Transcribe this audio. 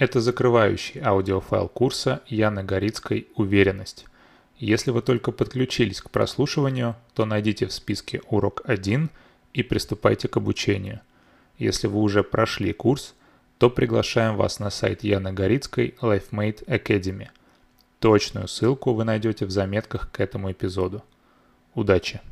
Это закрывающий аудиофайл курса Яны Горицкой «Уверенность». Если вы только подключились к прослушиванию, то найдите в списке урок 1 и приступайте к обучению. Если вы уже прошли курс, то приглашаем вас на сайт Яны Горицкой LifeMate Academy. Точную ссылку вы найдете в заметках к этому эпизоду. Удачи!